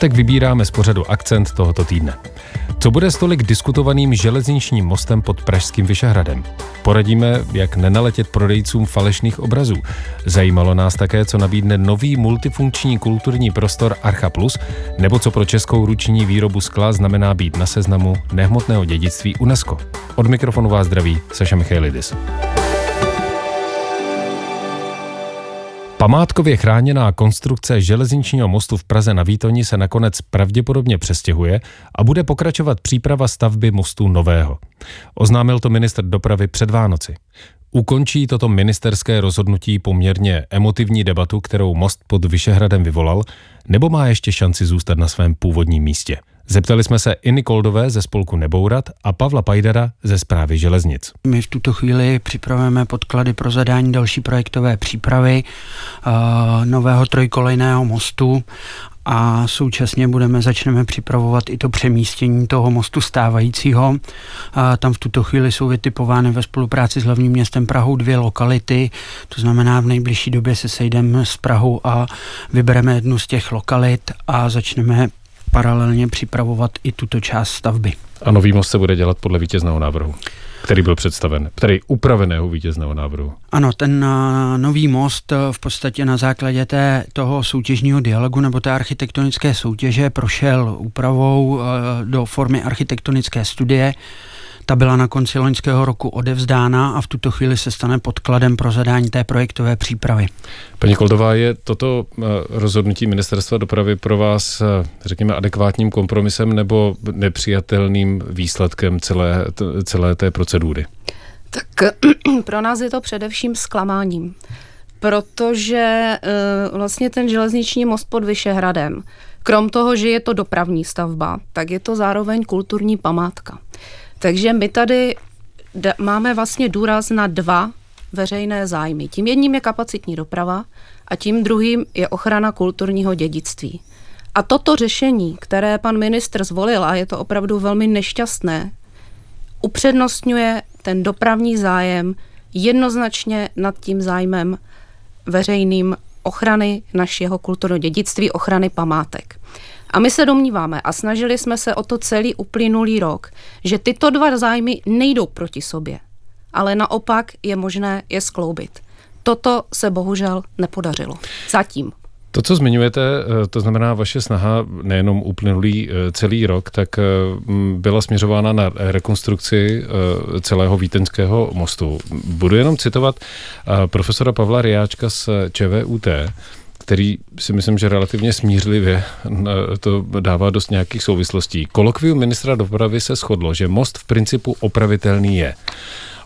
pátek vybíráme z pořadu akcent tohoto týdne. Co bude s tolik diskutovaným železničním mostem pod Pražským Vyšehradem? Poradíme, jak nenaletět prodejcům falešných obrazů. Zajímalo nás také, co nabídne nový multifunkční kulturní prostor Archa Plus, nebo co pro českou ruční výrobu skla znamená být na seznamu nehmotného dědictví UNESCO. Od mikrofonu vás zdraví Saša Michailidis. Památkově chráněná konstrukce železničního mostu v Praze na Výtoni se nakonec pravděpodobně přestěhuje a bude pokračovat příprava stavby mostu nového. Oznámil to minister dopravy před Vánoci. Ukončí toto ministerské rozhodnutí poměrně emotivní debatu, kterou most pod Vyšehradem vyvolal, nebo má ještě šanci zůstat na svém původním místě? Zeptali jsme se Iny Koldové ze spolku Nebourat a Pavla Pajdara ze zprávy železnic. My v tuto chvíli připravujeme podklady pro zadání další projektové přípravy uh, nového trojkolejného mostu a současně budeme, začneme připravovat i to přemístění toho mostu stávajícího. A tam v tuto chvíli jsou vytipovány ve spolupráci s hlavním městem Prahou dvě lokality, to znamená v nejbližší době se sejdeme s Prahou a vybereme jednu z těch lokalit a začneme paralelně připravovat i tuto část stavby. A nový most se bude dělat podle vítězného návrhu, který byl představen, který upraveného vítězného návrhu. Ano, ten nový most uh, v podstatě na základě té, toho soutěžního dialogu nebo té architektonické soutěže prošel úpravou uh, do formy architektonické studie, ta byla na konci loňského roku odevzdána a v tuto chvíli se stane podkladem pro zadání té projektové přípravy. Paní Koldová, je toto eh, rozhodnutí ministerstva dopravy pro vás, eh, řekněme, adekvátním kompromisem nebo nepřijatelným výsledkem celé, celé té procedury? Tak pro nás je to především zklamáním, protože vlastně ten železniční most pod Vyšehradem, krom toho, že je to dopravní stavba, tak je to zároveň kulturní památka. Takže my tady máme vlastně důraz na dva veřejné zájmy. Tím jedním je kapacitní doprava a tím druhým je ochrana kulturního dědictví. A toto řešení, které pan ministr zvolil, a je to opravdu velmi nešťastné, upřednostňuje ten dopravní zájem jednoznačně nad tím zájmem veřejným ochrany našeho kulturního dědictví, ochrany památek. A my se domníváme a snažili jsme se o to celý uplynulý rok, že tyto dva zájmy nejdou proti sobě, ale naopak je možné je skloubit. Toto se bohužel nepodařilo. Zatím. To, co zmiňujete, eh, to znamená vaše snaha nejenom uplynulý eh, celý rok, tak eh, byla směřována na rekonstrukci celého vítenského mostu. Budu jenom citovat profesora Pavla Riáčka z ČVUT, který si myslím, že relativně smířlivě to dává dost nějakých souvislostí. Kolokvium ministra dopravy se shodlo, že most v principu opravitelný je.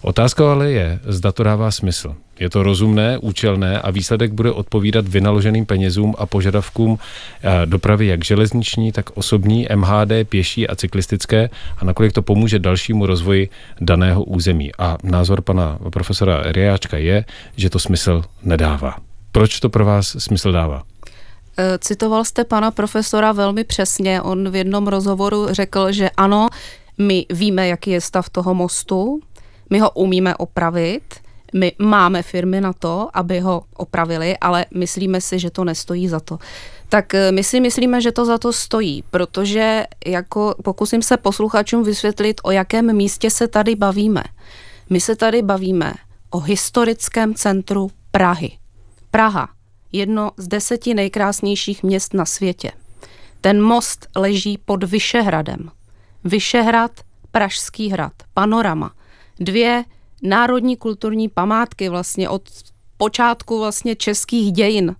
Otázka ale je, zda to dává smysl. Je to rozumné, účelné a výsledek bude odpovídat vynaloženým penězům a požadavkům eh, dopravy jak železniční, tak osobní, MHD, pěší a cyklistické a nakolik to pomůže dalšímu rozvoji daného území. A názor pana profesora Riáčka je, že to smysl nedává. Proč to pro vás smysl dává? Eh, citoval jste pana profesora velmi přesně. On v jednom rozhovoru řekl, že ano, my víme, jaký je stav toho mostu, my ho umíme opravit, my máme firmy na to, aby ho opravili, ale myslíme si, že to nestojí za to. Tak eh, my si myslíme, že to za to stojí, protože jako pokusím se posluchačům vysvětlit, o jakém místě se tady bavíme. My se tady bavíme o historickém centru Prahy. Praha, jedno z deseti nejkrásnějších měst na světě. Ten most leží pod Vyšehradem. Vyšehrad, Pražský hrad, panorama. Dvě národní kulturní památky vlastně od počátku vlastně českých dějin.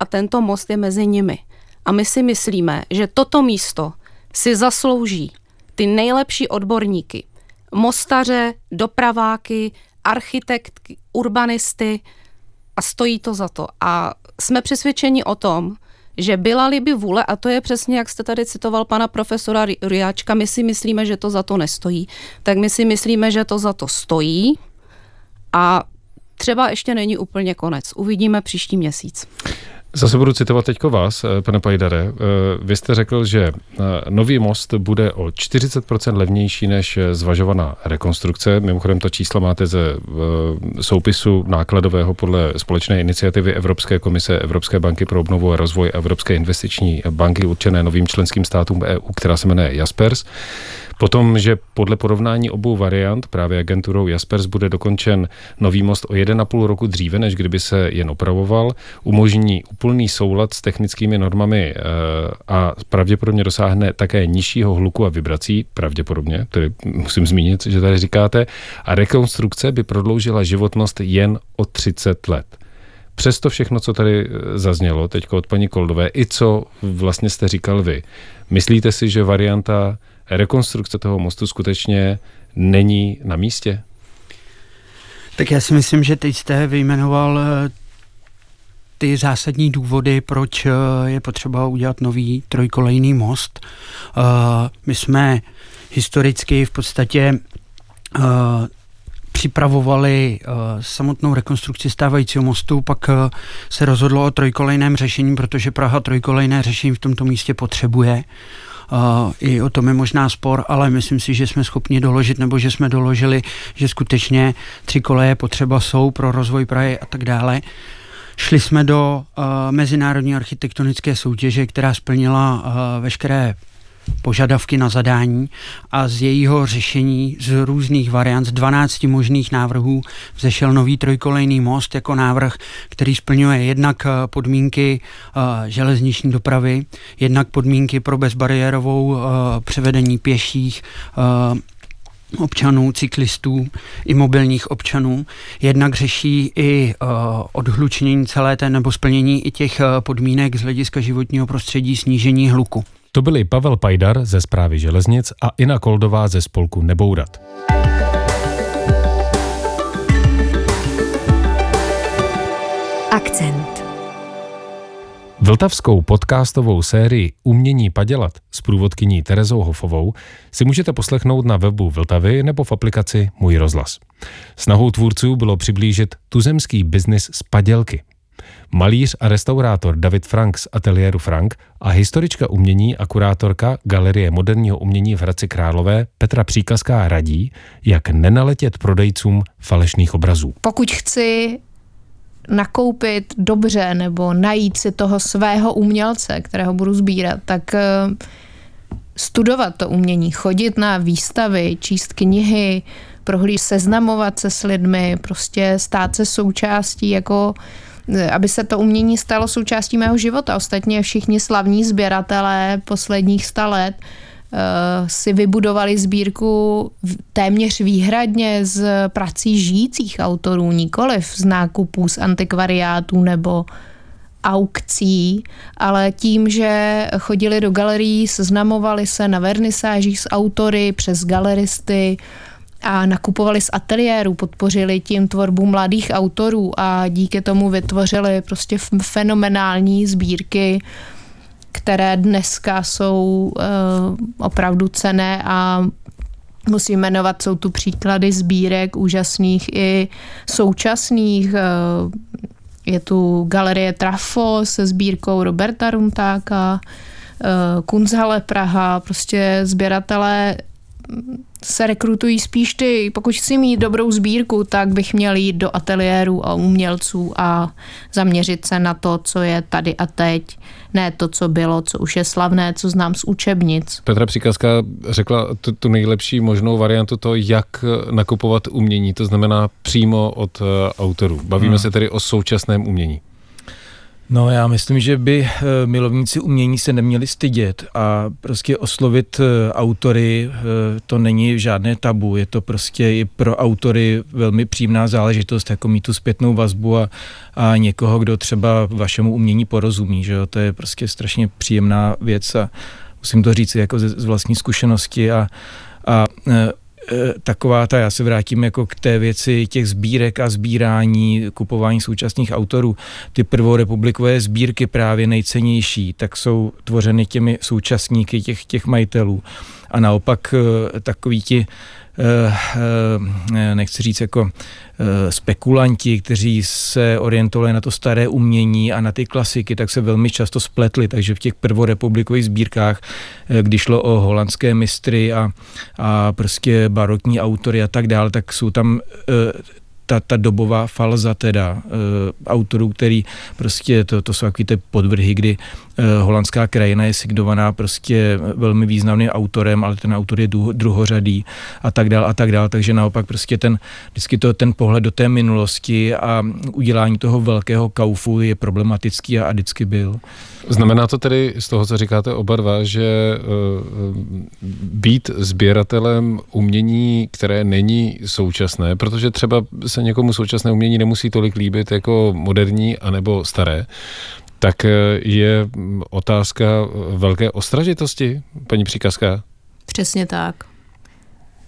A tento most je mezi nimi. A my si myslíme, že toto místo si zaslouží ty nejlepší odborníky, mostaře, dopraváky, architektky, urbanisty, a stojí to za to. A jsme přesvědčeni o tom, že byla-li by vůle, a to je přesně, jak jste tady citoval pana profesora Riáčka, my si myslíme, že to za to nestojí, tak my si myslíme, že to za to stojí a třeba ještě není úplně konec. Uvidíme příští měsíc. Zase budu citovat teďko vás, eh, pane Pajdare. Eh, vy jste řekl, že eh, nový most bude o 40% levnější než zvažovaná rekonstrukce. Mimochodem to číslo máte ze soupisu nákladového podle společné iniciativy Evropské komise Evropské banky pro obnovu a rozvoj Evropské investiční banky určené novým členským státům EU, která se jmenuje Jaspers. Potom, že podle porovnání obou variant právě agenturou Jaspers bude dokončen nový most o 1,5 roku dříve, než kdyby se jen opravoval, umožní úplný soulad s technickými normami eh, a pravděpodobně dosáhne také nižšího hluku a vibrací, pravděpodobně, tedy musím zmínit, že tady říkáte, a rekonstrukce by prodloužila životnost jen o 30 let. Přesto všechno, co tady eh, zaznělo teď od paní Koldové, i co vlastně jste říkal vy, myslíte si, že varianta rekonstrukce toho mostu skutečně není na místě? Tak já si myslím, že teď jste vyjmenoval eh, ty zásadní důvody, proč eh, je potřeba udělat nový trojkolejný most. Eh, my jsme historicky v podstatě připravovali samotnou rekonstrukci stávajícího mostu, pak se rozhodlo o trojkolejném řešení, protože Praha trojkolejné řešení v tomto místě potřebuje. Uh, I o tom je možná spor, ale myslím si, že jsme schopni doložit, nebo že jsme doložili, že skutečně tři koleje potřeba jsou pro rozvoj Prahy a tak dále. Šli jsme do uh, mezinárodní architektonické soutěže, která splnila uh, veškeré požadavky na zadání a z jejího řešení z různých variant, z 12 možných návrhů vzešel nový trojkolejný most jako návrh, který splňuje jednak eh, podmínky uh, železniční dopravy, jednak podmínky pro bezbariérovou uh, převedení pěších, občanů, cyklistů i mobilních občanů. Jednak řeší i uh, odhlučnění celé té nebo splnění i těch uh, podmínek z hlediska životního prostředí, snížení hluku. To byli Pavel Pajdar ze zprávy železnic a Ina Koldová ze spolku Nebourat. Akcent. Vltavskou podcastovou sérii Umění padělat s průvodkyní Terezou Hofovou si můžete poslechnout na webu Vltavy nebo v aplikaci Můj rozhlas. Snahou tvůrců bylo přiblížit tuzemský biznis z padělky – malíř a restaurátor David Frank z ateliéru Frank a historička umění a kurátorka Galerie moderního umění v Hradci Králové Petra Příkazká radí, jak nenaletět prodejcům falešných obrazů. Pokud chci nakoupit dobře nebo najít si toho svého umělce, kterého budu sbírat, tak eh, studovat to umění, chodit na výstavy, číst knihy, prohlížet, seznamovat se s lidmi, prostě stát se součástí jako aby se to umění stalo součástí mého života. Ostatně všichni slavní sběratelé posledních sta let eh, si vybudovali sbírku téměř výhradně z prací žijících autorů, nikoliv z nákupů z antikvariátů nebo aukcí, ale tím, že chodili do galerií, seznamovali se na vernisážích s autory přes galeristy, a nakupovali z ateliéru, podpořili tím tvorbu mladých autorů a díky tomu vytvořili prostě fenomenální sbírky, které dneska jsou uh, opravdu cené a musím jmenovat, jsou tu příklady sbírek úžasných i současných. Uh, je tu galerie Trafo se sbírkou Roberta Runtáka, uh, Kunzhalle Praha, prostě sběratelé se rekrutují spíš ty, pokud chci mít dobrou sbírku, tak bych měl jít do ateliéru a umělců a zaměřit se na to, co je tady a teď, ne to, co bylo, co už je slavné, co znám z učebnic. Petra Přikazka řekla tu, tu nejlepší možnou variantu to, jak nakupovat umění, to znamená přímo od uh, autorů. Bavíme hmm. se tedy o současném umění. No já myslím, že by eh, milovníci umění se neměli stydět a prostě oslovit eh, autory, eh, to není žádné tabu, je to prostě i pro autory velmi příjemná záležitost, jako mít tu zpětnou vazbu a, a někoho, kdo třeba vašemu umění porozumí, že jo? to je prostě strašně příjemná věc a musím to říct jako z, z vlastní zkušenosti a, a taková ta, já se vrátím jako k té věci těch sbírek a sbírání, kupování současných autorů. Ty prvorepublikové sbírky právě nejcennější, tak jsou tvořeny těmi současníky těch, těch majitelů. A naopak takový ti Eh, eh, nechci říct jako eh, spekulanti, kteří se orientovali na to staré umění a na ty klasiky, tak se velmi často spletli, takže v těch prvorepublikových sbírkách, když šlo o holandské mistry a, a prostě barokní autory a tak dále, tak jsou tam ta, ta dobová falza teda e, autorů, který prostě, to, to jsou takový ty podvrhy, kdy holandská krajina je signovaná prostě velmi významným autorem, ale ten autor je druhořadý a tak dál a tak dál, takže naopak prostě ten, vždycky to, ten pohled do té minulosti a udělání toho velkého kaufu je problematický a, a vždycky byl. Znamená to tedy z toho, co říkáte oba dva, že uh, být sběratelem umění, které není současné, protože třeba se někomu současné umění nemusí tolik líbit jako moderní anebo staré, tak eh, je otázka velké ostražitosti, paní Příkazka? Přesně tak.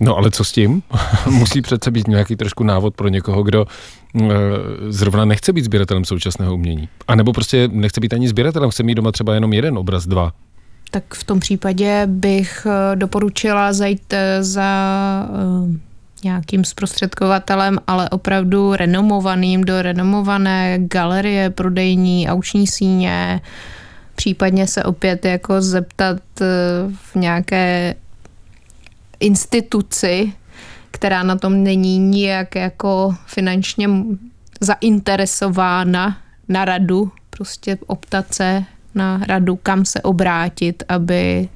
No ale co s tím? Musí přece být nějaký trošku návod pro někoho, kdo eh, zrovna nechce být sběratelem současného umění. A nebo prostě nechce být ani sběratelem, chce mít doma třeba jenom jeden obraz, dva. Tak v tom případě bych eh, doporučila zajít eh, za nějakým zprostředkovatelem, ale opravdu renomovaným do renomované galerie, prodejní, auční síně, případně se opět jako zeptat v nějaké instituci, která na tom není nijak jako finančně zainteresována na radu, prostě optat se na radu, kam se obrátit, aby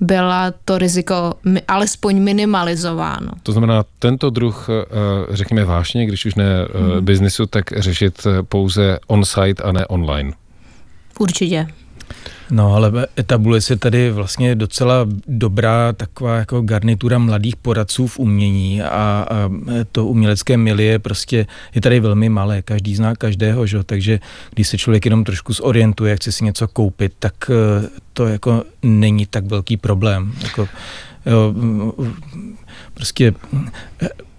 byla to riziko alespoň minimalizováno. To znamená, tento druh, eh, řekněme vášně, když už ne hmm. biznisu, tak řešit eh, pouze on-site a ne online. Určitě. No ale etabluje se tady vlastně docela dobrá taková jako garnitura mladých poradců v umění a, a to umělecké milie prostě je tady velmi malé, každý zná každého, že? takže když se člověk jenom trošku zorientuje, chce si něco koupit, tak eh, to jako není tak velký problém. Jako, jo, prostě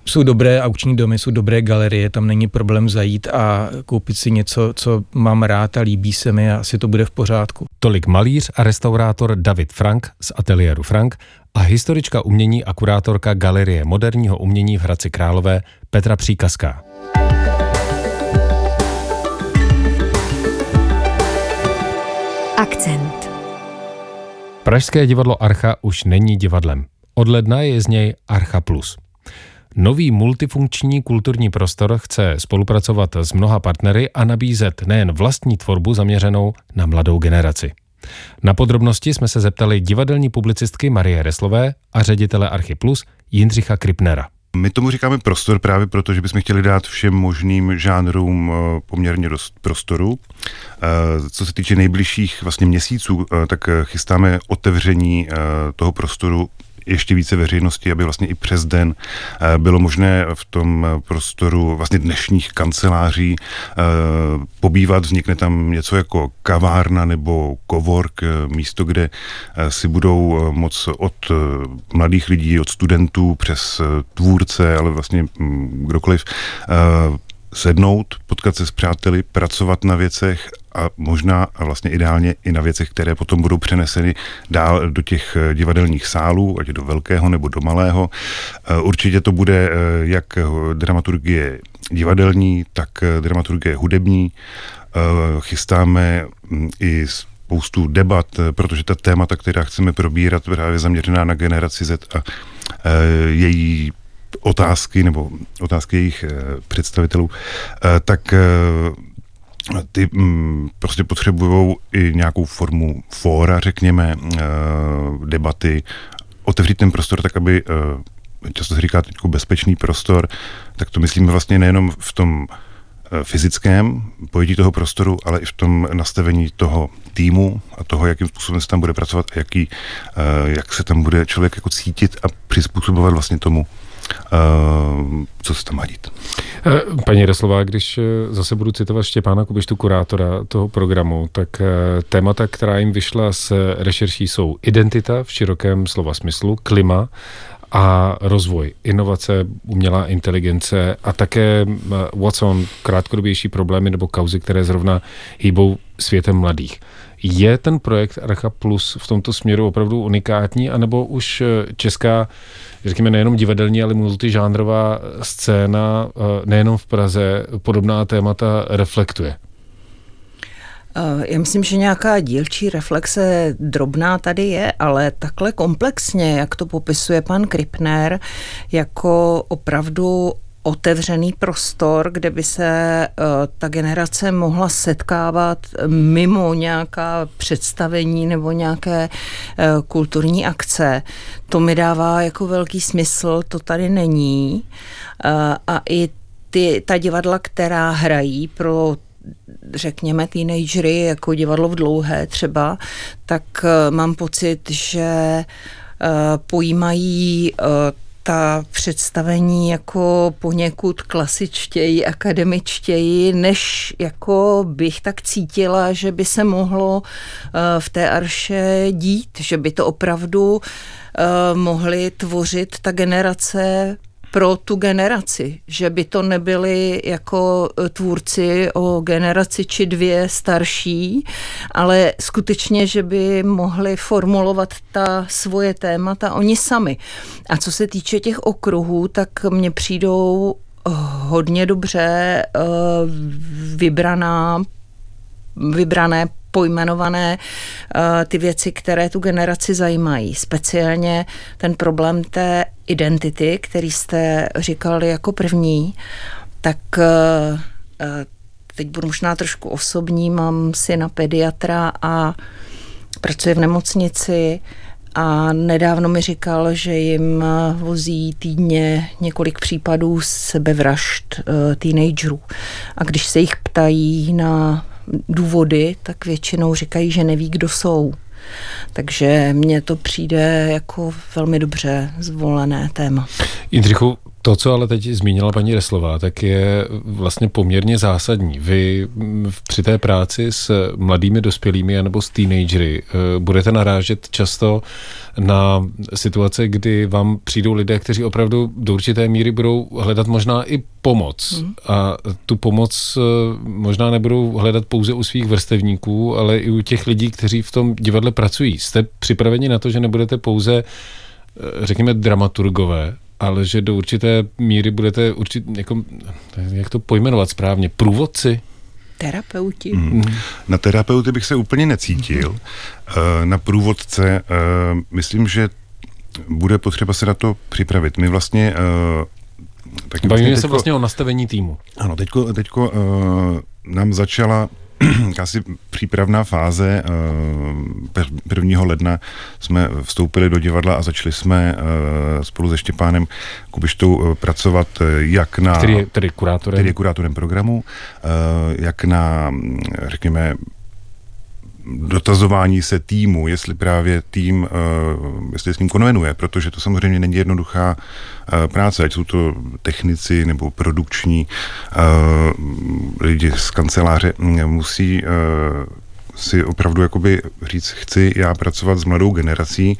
jsou dobré aukční domy, jsou dobré galerie, tam není problém zajít a koupit si něco, co mám rád a líbí se mi a asi to bude v pořádku. Tolik malíř a restaurátor David Frank z ateliéru Frank a historička umění a kurátorka Galerie moderního umění v Hradci Králové Petra Příkazká. Akcent. Pražské divadlo Archa už není divadlem. Od ledna je z něj Archa Plus. Nový multifunkční kulturní prostor chce spolupracovat s mnoha partnery a nabízet nejen vlastní tvorbu zaměřenou na mladou generaci. Na podrobnosti jsme se zeptali divadelní publicistky Marie Reslové a ředitele Archy Plus Jindřicha Kripnera. My tomu říkáme prostor právě proto, že bychom chtěli dát všem možným žánrům eh, poměrně dost prostoru. Eh, co se týče nejbližších vlastně měsíců, eh, tak chystáme otevření toho prostoru ještě více veřejnosti, aby vlastně i přes den eh, bylo možné v tom prostoru vlastně dnešních kanceláří eh, pobývat. Vznikne tam něco jako kavárna nebo cowork, eh, místo, kde si budou moc od mladých lidí, od studentů přes tvůrce, ale vlastně hm, kdokoliv sednout, potkat se s přáteli, pracovat na věcech a možná a vlastně ideálně i na věcech, které potom budou přeneseny dál do těch eh, divadelních sálů, ať do velkého nebo do malého. Eh, určitě to bude eh, jak dramaturgie divadelní, tak dramaturgie hudební. Chystáme hm, i spoustu debat, protože ta témata, která chceme probírat, právě zaměřená na generaci Z a její otázky nebo otázky jejich představitelů, tak ty mm, prostě potřebují i nějakou formu fóra, řekněme, eh, debaty, otevřít ten prostor tak, aby eh, často se říká jako bezpečný prostor, tak to myslíme vlastně nejenom v tom fyzickém pojetí toho prostoru, ale i v tom nastavení toho týmu a toho, jakým způsobem se tam bude pracovat a jaký, jak se tam bude člověk jako cítit a přizpůsobovat vlastně tomu, Uh, co se tam má dít. Eh, paní Reslová, když eh, zase budu citovat Štěpána Kubištu, kurátora toho programu, tak témata, která jim vyšla z rešerší, jsou identita v širokém slova smyslu, klima a rozvoj, inovace, umělá inteligence a také what's on, krátkodobější problémy nebo kauzy, které zrovna hýbou světem mladých. Je ten projekt Archa Plus v tomto směru opravdu unikátní, anebo už česká, řekněme nejenom divadelní, ale multižánrová scéna nejenom v Praze podobná témata reflektuje? Eh, já myslím, že nějaká dílčí reflexe drobná tady je, ale takhle komplexně, jak to popisuje pan Kripner, jako opravdu otevřený prostor, kde by se uh, ta generace mohla setkávat mimo nějaká představení nebo nějaké uh, kulturní akce. To mi dává jako velký smysl, to tady není. Uh, a i ty, ta divadla, která hrají pro řekněme, teenagery, jako divadlo v dlouhé třeba, tak uh, mám pocit, že uh, pojímají uh, ta představení jako poněkud klasičtěji, akademičtěji, než jako bych tak cítila, že by se mohlo v té arše dít, že by to opravdu mohly tvořit ta generace pro tu generaci, že by to nebyli jako e, tvůrci o generaci či dvě starší, ale skutečně, že by mohli formulovat ta svoje témata oni sami. A co se týče těch okruhů, tak mně přijdou hodně dobře e, vybraná vybrané pojmenované uh, ty věci, které tu generaci zajímají. Speciálně ten problém té identity, který jste říkali jako první, tak uh, teď budu možná trošku osobní, mám syna pediatra a pracuje v nemocnici a nedávno mi říkal, že jim vozí týdně několik případů sebevražd teenagerů. A když se jich ptají na důvody, tak většinou říkají, že neví, kdo jsou. Takže mně to přijde jako velmi dobře zvolené téma. Jindřichu, to, co ale teď zmínila paní Reslová, tak je vlastně poměrně zásadní. Vy při té práci s mladými dospělými nebo s teenagery eh, budete narážet často na situace, kdy vám přijdou lidé, kteří opravdu do určité míry budou hledat možná i pomoc. Mm. A tu pomoc eh, možná nebudou hledat pouze u svých vrstevníků, ale i u těch lidí, kteří v tom divadle pracují. Jste připraveni na to, že nebudete pouze eh, řekněme, dramaturgové, ale že do určité míry budete určit, jako, jak to pojmenovat správně, průvodci? Terapeuti. Mm. Na terapeuty bych se úplně necítil. Mm. Na průvodce eh, myslím, že bude potřeba se na to připravit. My vlastně eh, Bavíme vlastně se vlastně o nastavení týmu. Ano, teďko, teďko uh, nám začala asi přípravná fáze 1. Eh, ledna jsme vstoupili do divadla a začali jsme eh, spolu se Štěpánem Kubištou eh, pracovat jak na... Který je tedy kurátorem? Který je kurátorem programu, jak na, řekněme, dotazování se týmu, jestli právě tým, uh, jestli s ním konvenuje, protože to samozřejmě není jednoduchá uh, práce, ať jsou to technici nebo produkční uh, lidi z kanceláře, musí si opravdu jakoby říct, chci já pracovat s mladou generací,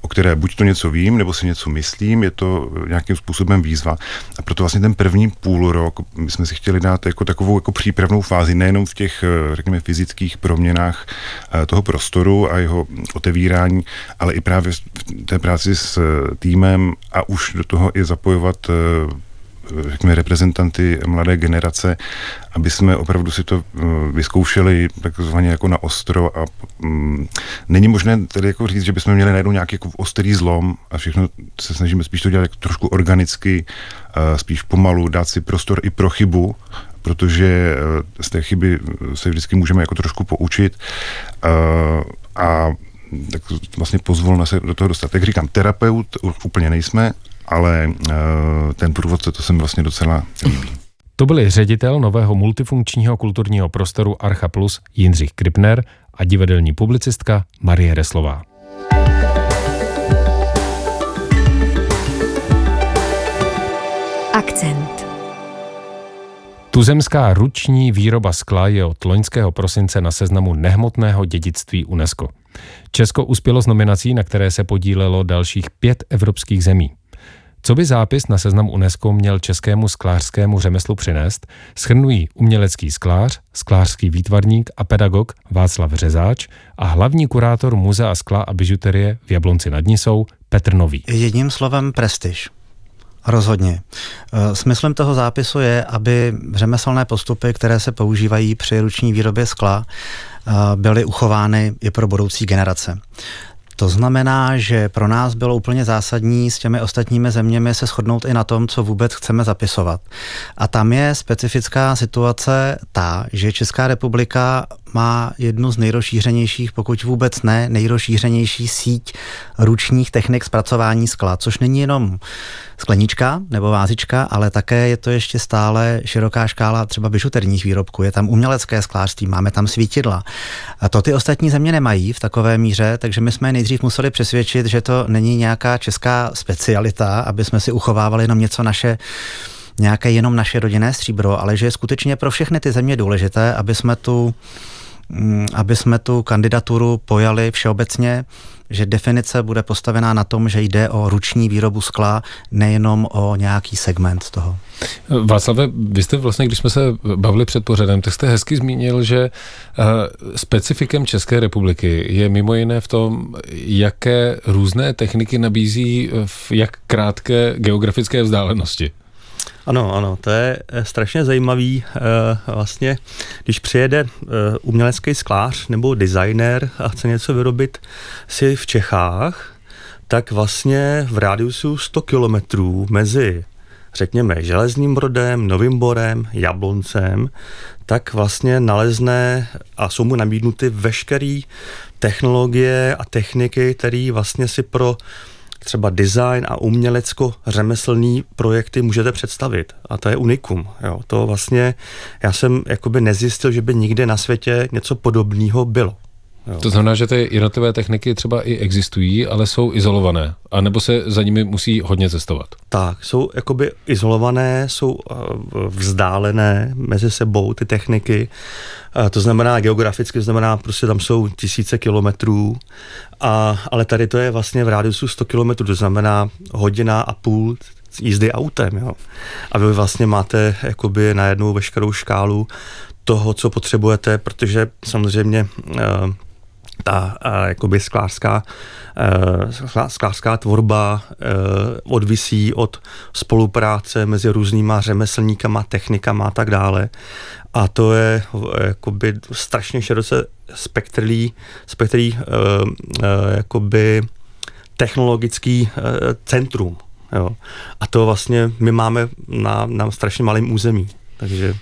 o které buď to něco vím, nebo si něco myslím, je to nějakým způsobem výzva. A proto vlastně ten první půl rok my jsme si chtěli dát jako takovou jako přípravnou fázi, nejenom v těch, eh, řekněme, fyzických proměnách eh, toho prostoru a jeho otevírání, ale i právě v té práci s eh, týmem a už do toho i zapojovat řekněme, reprezentanty mladé generace, aby jsme opravdu si to eh, vyzkoušeli takzvaně jako na ostro a mm, není možné tedy jako říct, že bychom měli najednou nějaký jako ostrý zlom a všechno se snažíme spíš to dělat jako trošku organicky, spíš pomalu, dát si prostor i pro chybu, protože eh, z té chyby se vždycky můžeme jako trošku poučit a tak vlastně pozvolna se do toho dostat. Jak říkám, terapeut úplně nejsme, ale uh, ten průvodce, to se mi vlastně docela líbí. To byli ředitel nového multifunkčního kulturního prostoru Archa Plus Jindřich Kripner a divadelní publicistka Marie Reslová. Akcent. Tuzemská ruční výroba skla je od loňského prosince na seznamu nehmotného dědictví UNESCO. Česko uspělo z nominací, na které se podílelo dalších pět evropských zemí. Co by zápis na seznam UNESCO měl českému sklářskému řemeslu přinést, schrnují umělecký sklář, sklářský výtvarník a pedagog Václav Řezáč a hlavní kurátor Muzea skla a bižuterie v Jablonci nad Nisou Petr Nový. Jedním slovem prestiž. Rozhodně. Eh, smyslem toho zápisu je, aby řemeslné postupy, které se používají při ruční výrobě skla, eh, byly uchovány i pro budoucí generace. To znamená, že pro nás bylo úplně zásadní s těmi ostatními zeměmi se shodnout i na tom, co vůbec chceme zapisovat. A tam je specifická situace ta, že Česká republika má jednu z nejrozšířenějších, pokud vůbec ne, nejrozšířenější síť ručních technik zpracování skla, což není jenom sklenička nebo vázička, ale také je to ještě stále široká škála třeba bižuterních výrobků. Je tam umělecké sklářství, máme tam svítidla. A to ty ostatní země nemají v takové míře, takže my jsme nejdřív museli přesvědčit, že to není nějaká česká specialita, aby jsme si uchovávali jenom něco naše nějaké jenom naše rodinné stříbro, ale že je skutečně pro všechny ty země důležité, aby jsme tu aby jsme tu kandidaturu pojali všeobecně, že definice bude postavená na tom, že jde o ruční výrobu skla, nejenom o nějaký segment toho. Václave, vy jste vlastně, když jsme se bavili před pořadem, tak jste hezky zmínil, že eh, specifikem České republiky je mimo jiné v tom, jaké různé techniky nabízí v jak krátké geografické vzdálenosti. Ano, ano, to je eh, strašně zajímavý. Eh, vlastně, když přijede eh, umělecký sklář nebo designer a chce něco vyrobit si v Čechách, tak vlastně v rádiusu 100 kilometrů mezi řekněme železným brodem, novým borem, jabloncem, tak vlastně nalezne a jsou mu nabídnuty veškeré technologie a techniky, které vlastně si pro třeba design a umělecko-řemeslný projekty můžete představit. A to je unikum. Jo. To vlastně, já jsem jakoby nezjistil, že by nikde na světě něco podobného bylo. Jo. To znamená, že ty jednotlivé techniky třeba i existují, ale jsou izolované, anebo se za nimi musí hodně cestovat. Tak, jsou jakoby izolované, jsou eh, vzdálené mezi sebou ty techniky, eh, to znamená geograficky, to znamená prostě tam jsou tisíce kilometrů, a, ale tady to je vlastně v rádiusu 100 kilometrů, to znamená hodina a půl jízdy autem, jo. A vy vlastně máte jakoby najednou veškerou škálu toho, co potřebujete, protože samozřejmě uh, ta uh, jakoby sklářská, uh, sklářská tvorba uh, odvisí od spolupráce mezi různýma řemeslníkama, technikama a tak dále. A to je jakoby strašně široce uh, uh, jakoby technologický centrum. Jo. A to vlastně my máme na, na strašně malém území. Takže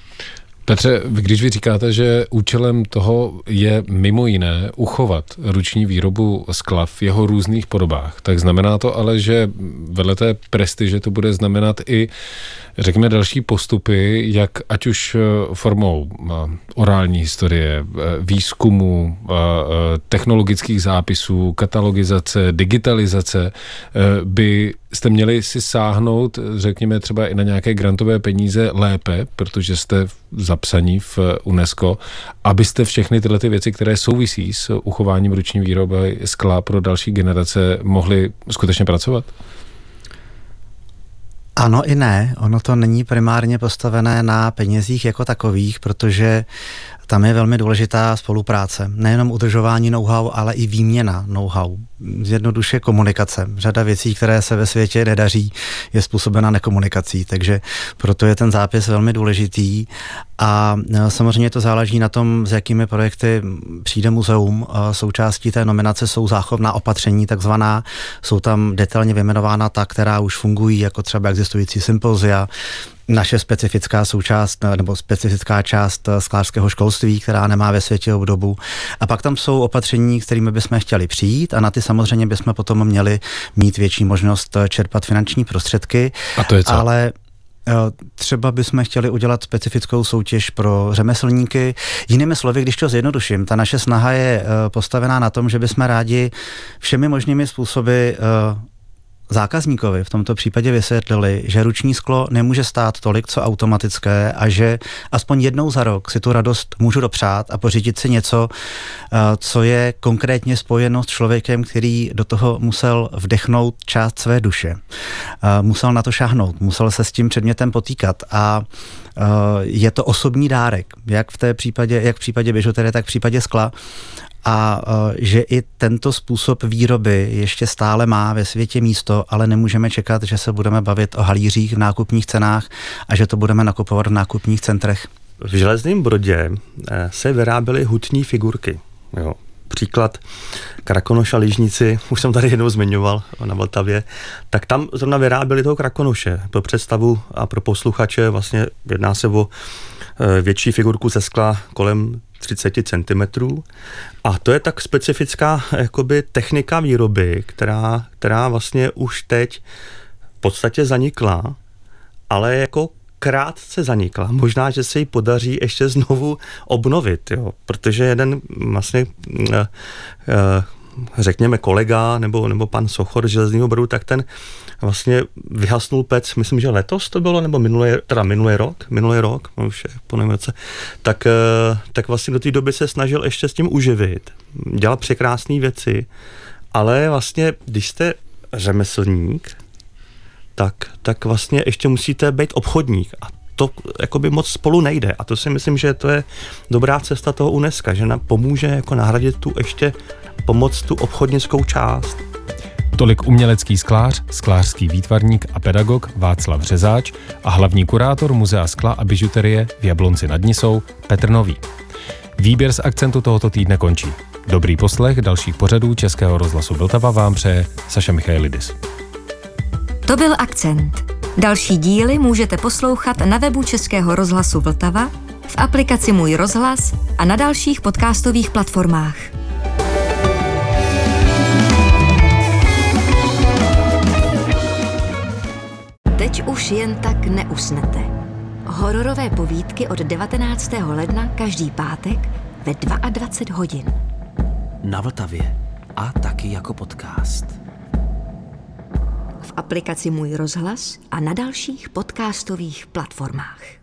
Petře, když vy říkáte, že účelem toho je mimo jiné uchovat ruční výrobu skla v jeho různých podobách, tak znamená to ale, že vedle té prestiže to bude znamenat i řekněme, další postupy, jak ať už eh, formou eh, orální historie, eh, výzkumu, technologických zápisů, katalogizace, digitalizace, by jste měli si sáhnout, řekněme, třeba i na nějaké grantové peníze lépe, protože jste zapsaní v UNESCO, abyste všechny tyhle ty věci, které souvisí s uchováním ruční výroby skla pro další generace, mohli skutečně pracovat? Ano i ne. Ono to není primárně postavené na penězích jako takových, protože tam je velmi důležitá spolupráce. Nejenom udržování know-how, ale i výměna know-how. Zjednoduše komunikace. Řada věcí, které se ve světě nedaří, je způsobena nekomunikací, takže proto je ten zápis velmi důležitý. A e, samozřejmě to záleží na tom, s jakými projekty přijde muzeum. Součástí té nominace jsou záchovná opatření, takzvaná. Jsou tam detailně vyjmenována ta, která už fungují, jako třeba existující sympozia, naše specifická součást nebo specifická část sklářského školství, která nemá ve světě obdobu. A pak tam jsou opatření, kterými bychom chtěli přijít a na ty samozřejmě bychom potom měli mít větší možnost čerpat finanční prostředky. A to je co? Ale eh, Třeba bychom chtěli udělat specifickou soutěž pro řemeslníky. Jinými slovy, když to zjednoduším, ta naše snaha je eh, postavená na tom, že bychom rádi všemi možnými způsoby eh, zákazníkovi v tomto případě vysvětlili, že ruční sklo nemůže stát tolik, co automatické a že aspoň jednou za rok si tu radost můžu dopřát a pořídit si něco, eh, co je konkrétně spojeno s člověkem, který do toho musel vdechnout část své duše. Eh, musel na to šáhnout, musel se s tím předmětem potýkat a eh, je to osobní dárek, jak v té případě, jak v případě bižuterie, tak v případě skla a že i tento způsob výroby ještě stále má ve světě místo, ale nemůžeme čekat, že se budeme bavit o halířích v nákupních cenách a že to budeme nakupovat v nákupních centrech. V železném brodě eh, se vyráběly hutní figurky. Jo. Příklad Krakonoša Ližnici, už jsem tady jednou zmiňoval na Vltavě, tak tam zrovna vyráběli toho Krakonoše. Pro představu a pro posluchače vlastně jedná se o eh, větší figurku ze skla kolem 30 cm. A to je tak specifická jakoby, technika výroby, která, která vlastně už teď v podstatě zanikla, ale jako krátce zanikla. Možná, že se jí podaří ještě znovu obnovit, jo? protože jeden vlastně eh, eh, řekněme kolega nebo, nebo pan Sochor z Železného brodu, tak ten vlastně vyhasnul pec, myslím, že letos to bylo, nebo minulý, teda minulý rok, minulý rok, no už je po roce, tak, eh, tak vlastně do té doby se snažil ještě s tím uživit, dělal překrásné věci, ale vlastně, když jste řemeslník, tak, tak vlastně ještě musíte být obchodník a to jakoby moc spolu nejde. A to si myslím, že to je dobrá cesta toho UNESCO, že nám pomůže jako nahradit tu ještě pomoc tu obchodnickou část. Tolik umělecký sklář, sklářský výtvarník a pedagog Václav Řezáč a hlavní kurátor Muzea skla a bižuterie v Jablonci nad Nisou Petr Nový. Výběr z akcentu tohoto týdne končí. Dobrý poslech dalších pořadů Českého rozhlasu Vltava vám přeje Saša Michailidis. To byl akcent. Další díly můžete poslouchat na webu Českého rozhlasu Vltava, v aplikaci Můj rozhlas a na dalších podcastových platformách. Teď už jen tak neusnete. Hororové povídky od 19. ledna každý pátek ve 22 hodin. Na Vltavě a taky jako podcast. V aplikaci Můj rozhlas a na dalších podcastových platformách.